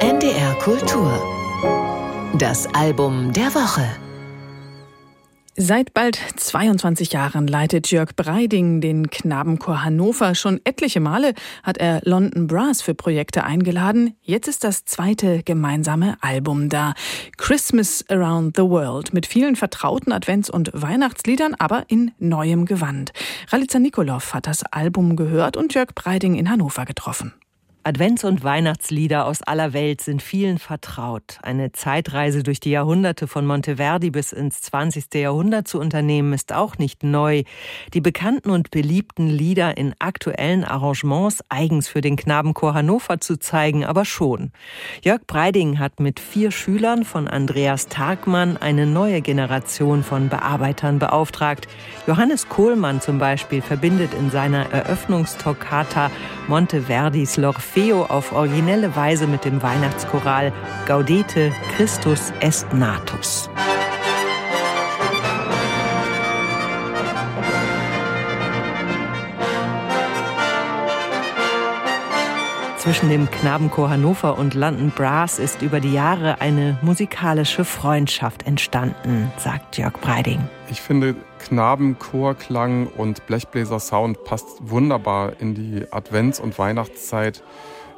NDR Kultur. Das Album der Woche. Seit bald 22 Jahren leitet Jörg Breiding den Knabenchor Hannover. Schon etliche Male hat er London Brass für Projekte eingeladen. Jetzt ist das zweite gemeinsame Album da. Christmas Around the World mit vielen vertrauten Advents- und Weihnachtsliedern, aber in neuem Gewand. Ralica Nikolov hat das Album gehört und Jörg Breiding in Hannover getroffen. Advents- und Weihnachtslieder aus aller Welt sind vielen vertraut. Eine Zeitreise durch die Jahrhunderte von Monteverdi bis ins 20. Jahrhundert zu unternehmen, ist auch nicht neu. Die bekannten und beliebten Lieder in aktuellen Arrangements eigens für den Knabenchor Hannover zu zeigen, aber schon. Jörg Breiding hat mit vier Schülern von Andreas Tagmann eine neue Generation von Bearbeitern beauftragt. Johannes Kohlmann zum Beispiel verbindet in seiner Eröffnungstoccata Monteverdis L'Orfeo Orfeo auf originelle Weise mit dem Weihnachtschoral Gaudete Christus est natus. Zwischen dem Knabenchor Hannover und London Brass ist über die Jahre eine musikalische Freundschaft entstanden, sagt Jörg Breiding. Ich finde, Knabenchorklang und Blechbläser-Sound passt wunderbar in die Advents- und Weihnachtszeit.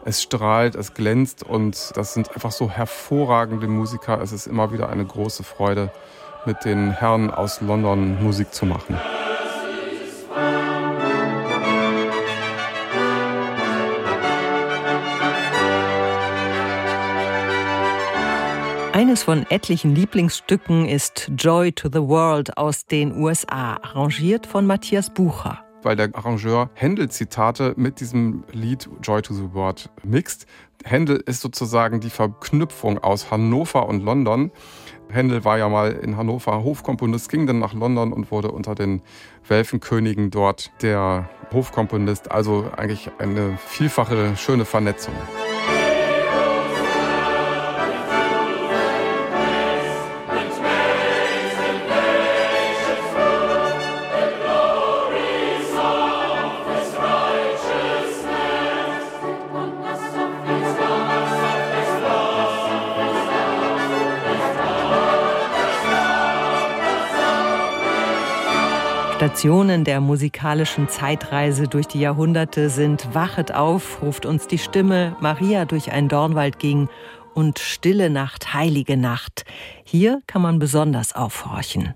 Es strahlt, es glänzt und das sind einfach so hervorragende Musiker. Es ist immer wieder eine große Freude, mit den Herren aus London Musik zu machen. Eines von etlichen Lieblingsstücken ist Joy to the World aus den USA, arrangiert von Matthias Bucher. Weil der Arrangeur Händel-Zitate mit diesem Lied Joy to the World mixt. Händel ist sozusagen die Verknüpfung aus Hannover und London. Händel war ja mal in Hannover Hofkomponist, ging dann nach London und wurde unter den Welfenkönigen dort der Hofkomponist. Also eigentlich eine vielfache schöne Vernetzung. Stationen der musikalischen Zeitreise durch die Jahrhunderte sind Wachet auf, ruft uns die Stimme, Maria durch ein Dornwald ging und Stille Nacht, heilige Nacht. Hier kann man besonders aufhorchen.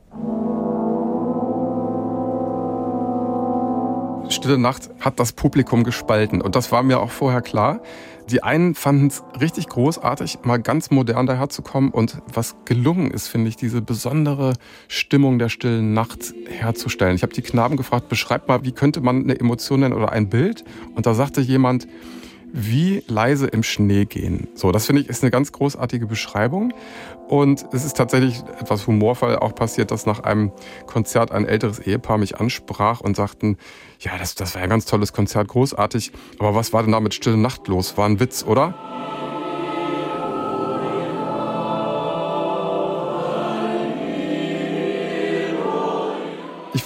Stille Nacht hat das Publikum gespalten. Und das war mir auch vorher klar. Die einen fanden es richtig großartig, mal ganz modern daherzukommen. Und was gelungen ist, finde ich, diese besondere Stimmung der stillen Nacht herzustellen. Ich habe die Knaben gefragt, beschreibt mal, wie könnte man eine Emotion nennen oder ein Bild? Und da sagte jemand, wie leise im Schnee gehen. So, das finde ich ist eine ganz großartige Beschreibung. Und es ist tatsächlich etwas humorvoll auch passiert, dass nach einem Konzert ein älteres Ehepaar mich ansprach und sagten, ja, das, das war ein ganz tolles Konzert, großartig. Aber was war denn da mit Stille Nacht los? War ein Witz, oder?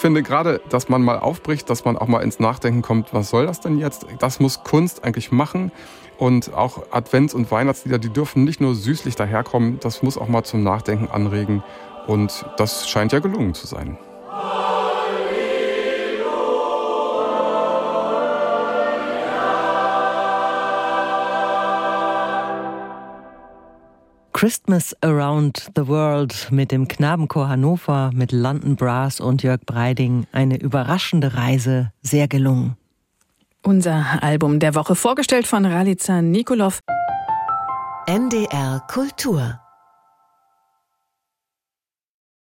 Finde gerade, dass man mal aufbricht, dass man auch mal ins Nachdenken kommt, was soll das denn jetzt? Das muss Kunst eigentlich machen. Und auch Advents- und Weihnachtslieder, die dürfen nicht nur süßlich daherkommen, das muss auch mal zum Nachdenken anregen. Und das scheint ja gelungen zu sein. Christmas Around the World mit dem Knabenchor Hannover, mit London Brass und Jörg Breiding. Eine überraschende Reise, sehr gelungen. Unser Album der Woche vorgestellt von Ralica Nikolov. NDR Kultur